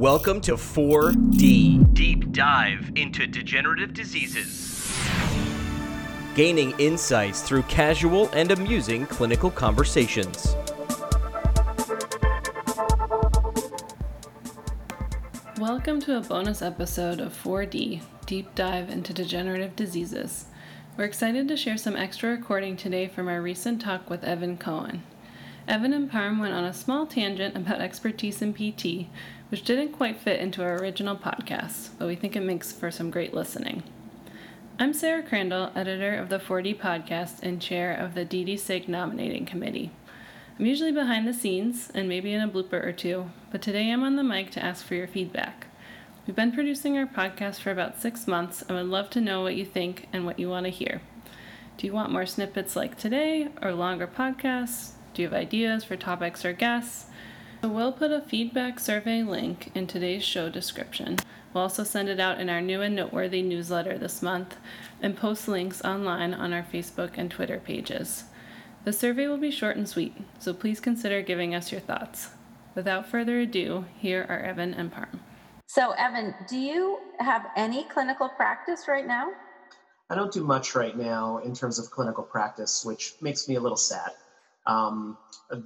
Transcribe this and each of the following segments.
Welcome to 4D, Deep dive into degenerative diseases. gaining insights through casual and amusing clinical conversations. Welcome to a bonus episode of 4D Deep Dive into Degenerative Diseases. We're excited to share some extra recording today from our recent talk with Evan Cohen. Evan and Parm went on a small tangent about expertise in PT, which didn't quite fit into our original podcast, but we think it makes for some great listening. I'm Sarah Crandall, editor of the 4D podcast and chair of the DD SIG nominating committee. I'm usually behind the scenes and maybe in a blooper or two, but today I'm on the mic to ask for your feedback. We've been producing our podcast for about six months and would love to know what you think and what you want to hear. Do you want more snippets like today or longer podcasts? Do you have ideas for topics or guests? So we'll put a feedback survey link in today's show description. We'll also send it out in our new and noteworthy newsletter this month and post links online on our Facebook and Twitter pages. The survey will be short and sweet, so please consider giving us your thoughts. Without further ado, here are Evan and Parm. So, Evan, do you have any clinical practice right now? I don't do much right now in terms of clinical practice, which makes me a little sad. Um,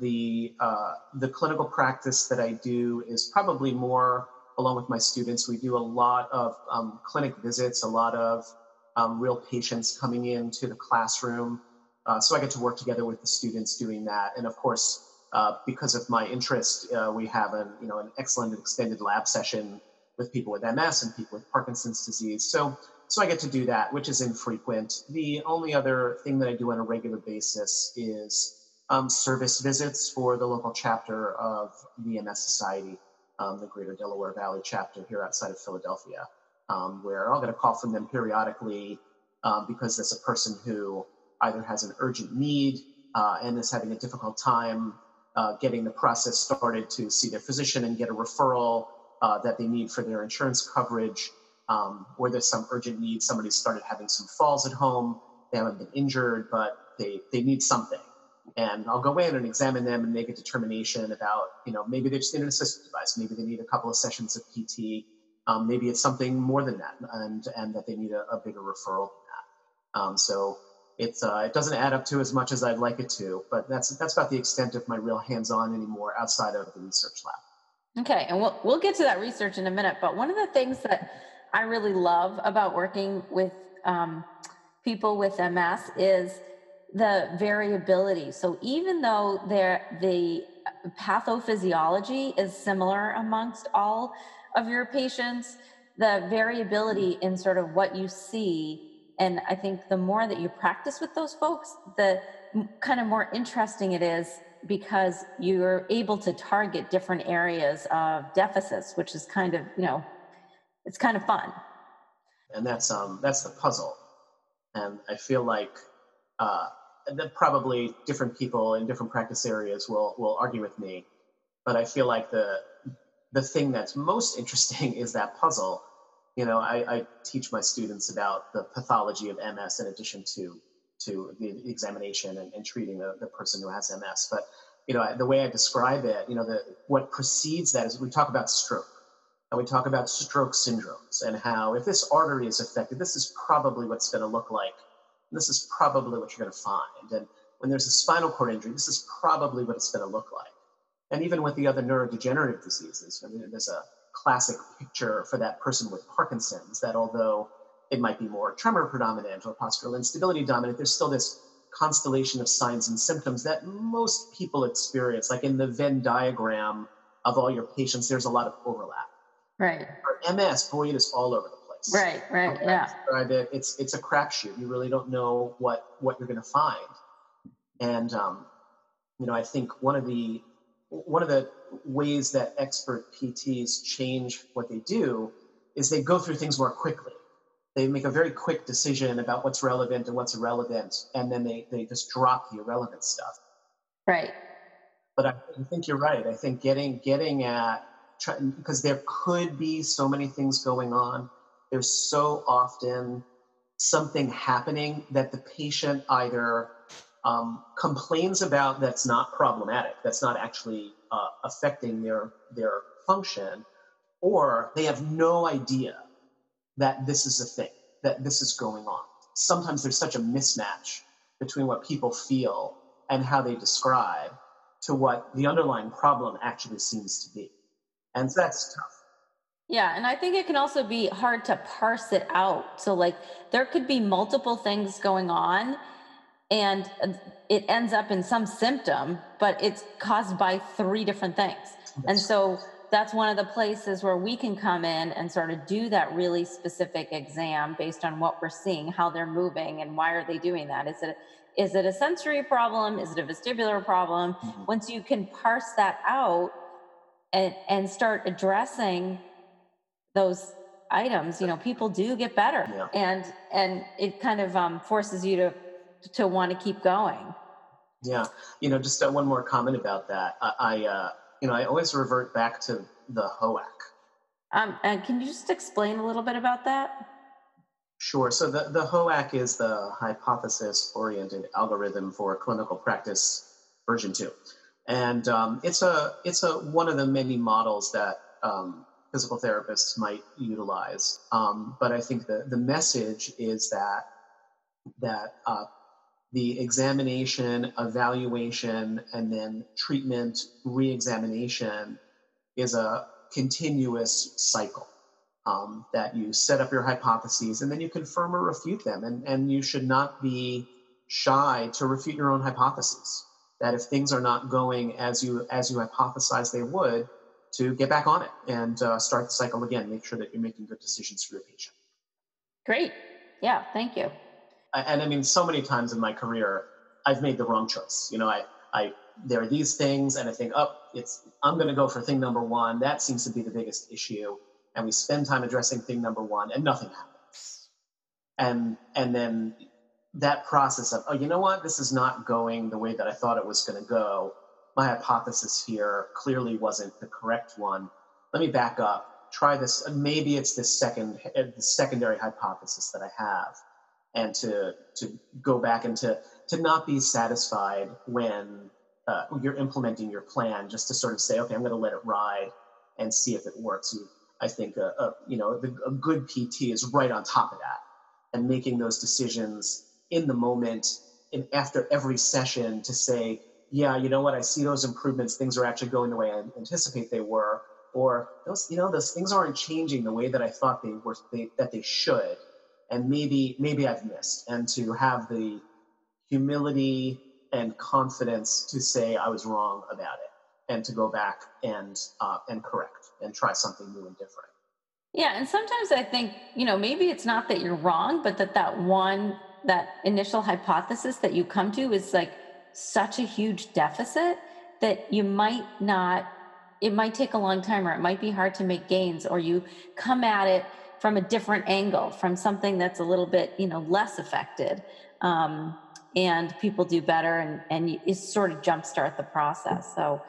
the uh, the clinical practice that I do is probably more along with my students. We do a lot of um, clinic visits, a lot of um, real patients coming into the classroom. Uh, so I get to work together with the students doing that, and of course, uh, because of my interest, uh, we have an you know an excellent extended lab session with people with MS and people with Parkinson's disease. So so I get to do that, which is infrequent. The only other thing that I do on a regular basis is um, service visits for the local chapter of the MS Society, um, the Greater Delaware Valley chapter here outside of Philadelphia, um, where I'll get a call from them periodically um, because there's a person who either has an urgent need uh, and is having a difficult time uh, getting the process started to see their physician and get a referral uh, that they need for their insurance coverage, um, or there's some urgent need. Somebody started having some falls at home. They haven't been injured, but they, they need something. And I'll go in and examine them and make a determination about, you know, maybe they just need an assistive device. Maybe they need a couple of sessions of PT. Um, maybe it's something more than that, and, and that they need a, a bigger referral than that. Um, so it's uh, it doesn't add up to as much as I'd like it to, but that's that's about the extent of my real hands-on anymore outside of the research lab. Okay, and we'll we'll get to that research in a minute. But one of the things that I really love about working with um, people with MS is the variability. So even though there the pathophysiology is similar amongst all of your patients, the variability in sort of what you see and i think the more that you practice with those folks the kind of more interesting it is because you're able to target different areas of deficits which is kind of you know it's kind of fun. And that's um that's the puzzle. And i feel like uh that probably different people in different practice areas will will argue with me. But i feel like the the thing that's most interesting is that puzzle. You know i, I teach my students about the pathology of ms in addition to to the examination and, and treating the, the person who has ms but you know the way i describe it you know the what precedes that is we talk about stroke. And we talk about stroke syndromes and how if this artery is affected, this is probably what's going to look like. This is probably what you're going to find. And when there's a spinal cord injury, this is probably what it's going to look like. And even with the other neurodegenerative diseases, I mean, there's a classic picture for that person with Parkinson's that although it might be more tremor predominant or postural instability dominant, there's still this constellation of signs and symptoms that most people experience. Like in the Venn diagram of all your patients, there's a lot of overlap right for MS, boy, it is all over the place. Right right yeah it. It's it's a crapshoot. You really don't know what what you're going to find. And um, you know, I think one of the one of the ways that expert PTs change what they do is they go through things more quickly. They make a very quick decision about what's relevant and what's irrelevant, and then they, they just drop the irrelevant stuff. right But I, I think you're right. I think getting getting at because there could be so many things going on. There's so often something happening that the patient either um, complains about that's not problematic, that's not actually uh, affecting their their function, or they have no idea that this is a thing, that this is going on. Sometimes there's such a mismatch between what people feel and how they describe to what the underlying problem actually seems to be. And so that's tough. Yeah, and I think it can also be hard to parse it out. So, like, there could be multiple things going on, and it ends up in some symptom, but it's caused by three different things. That's and so, that's one of the places where we can come in and sort of do that really specific exam based on what we're seeing, how they're moving, and why are they doing that? Is it is it a sensory problem? Is it a vestibular problem? Mm-hmm. Once you can parse that out and and start addressing those items you know people do get better yeah. and and it kind of um, forces you to to want to keep going yeah you know just uh, one more comment about that i, I uh, you know i always revert back to the HOAC um, and can you just explain a little bit about that Sure. So the, the HOAC is the hypothesis oriented algorithm for clinical practice version two. And um, it's a it's a one of the many models that um, physical therapists might utilize. Um, but I think the, the message is that that uh, the examination, evaluation, and then treatment re-examination is a continuous cycle. Um, that you set up your hypotheses and then you confirm or refute them. And, and you should not be shy to refute your own hypotheses. That if things are not going as you as you hypothesize they would, to get back on it and uh, start the cycle again. Make sure that you're making good decisions for your patient. Great. Yeah, thank you. And I mean, so many times in my career, I've made the wrong choice. You know, I, I, there are these things, and I think, oh, it's, I'm going to go for thing number one. That seems to be the biggest issue, and we spend time addressing thing number one, and nothing happens. And and then that process of, oh, you know what, this is not going the way that I thought it was going to go my hypothesis here clearly wasn't the correct one. Let me back up. Try this. Maybe it's this second, uh, the secondary hypothesis that I have, and to to go back and to to not be satisfied when uh, you're implementing your plan, just to sort of say, okay, I'm going to let it ride and see if it works. You, I think a, a you know the, a good PT is right on top of that and making those decisions in the moment and after every session to say yeah, you know what, I see those improvements, things are actually going the way I anticipate they were, or those, you know, those things aren't changing the way that I thought they were, they, that they should, and maybe, maybe I've missed, and to have the humility and confidence to say I was wrong about it, and to go back and uh, and correct and try something new and different. Yeah, and sometimes I think you know maybe it's not that you're wrong, but that that one that initial hypothesis that you come to is like such a huge deficit that you might not it might take a long time or it might be hard to make gains or you come at it from a different angle from something that's a little bit you know less affected um, and people do better and and you, sort of jumpstart the process. So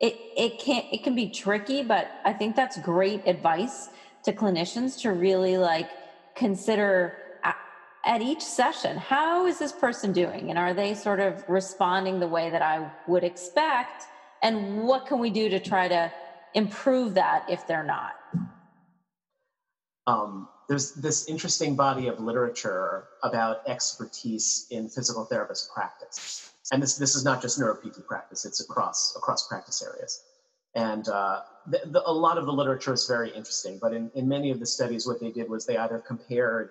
it it can it can be tricky but i think that's great advice to clinicians to really like consider at each session. How is this person doing? And are they sort of responding the way that i would expect? And what can we do to try to improve that if they're not? Um, there's this interesting body of literature about expertise in physical therapist practice. And this, this is not just neuropt practice it's across across practice areas. And uh, the, the, a lot of the literature is very interesting but in, in many of the studies what they did was they either compared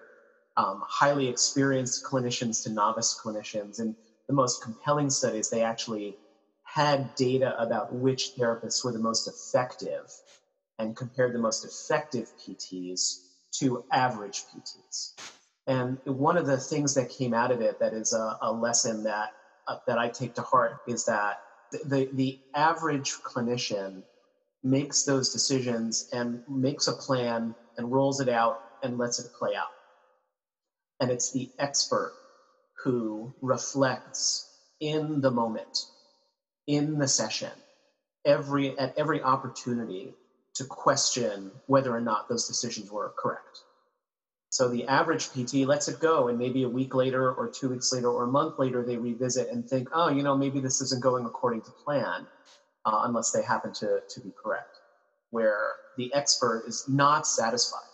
um, highly experienced clinicians to novice clinicians. And the most compelling studies, they actually had data about which therapists were the most effective and compared the most effective PTs to average PTs. And one of the things that came out of it that is a, a lesson that uh, that I take to heart is that the, the average clinician makes those decisions and makes a plan and rolls it out and lets it play out and it's the expert who reflects in the moment, in the session, every at every opportunity to question whether or not those decisions were correct. So the average PT lets it go, and maybe a week later, or two weeks later, or a month later, they revisit and think, oh, you know, maybe this isn't going according to plan, uh, unless they happen to, to be correct. where the expert is not satisfied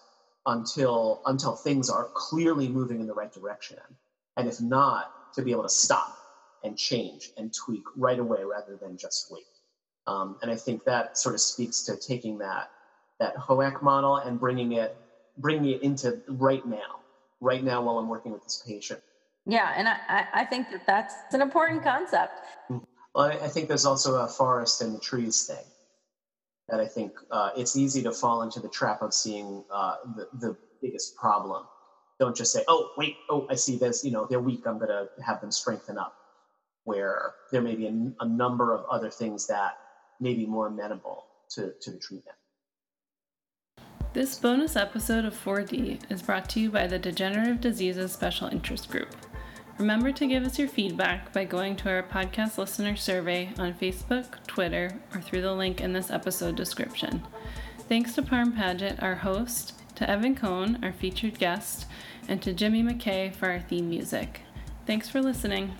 until until things are clearly moving in the right direction. And if not to be able to stop and change and tweak right away rather than just wait. Um, and i think that sort of speaks to taking that that HOAC model and bringing it bringing it into right now right now while i'm working with this patient. Yeah and i i think that that's an important concept. Well, I think there's also a forest and the trees thing that I think uh, it's easy to fall into the trap of seeing uh, the, the biggest problem. Don't just say, oh, wait, oh, I see this, you know, they're weak, I'm going to have them strengthen up. Where there may be a, a, number of other things that may be more amenable to, to the treatment. This bonus episode of 4D is brought to you by the Degenerative Diseases Special Interest Group. Remember to give us your feedback by going to our podcast listener survey on Facebook, Twitter, or through the link in this episode description. Thanks to Parm Padgett, our host, to Evan Cohen, our featured guest, and to Jimmy McKay for our theme music. Thanks for listening.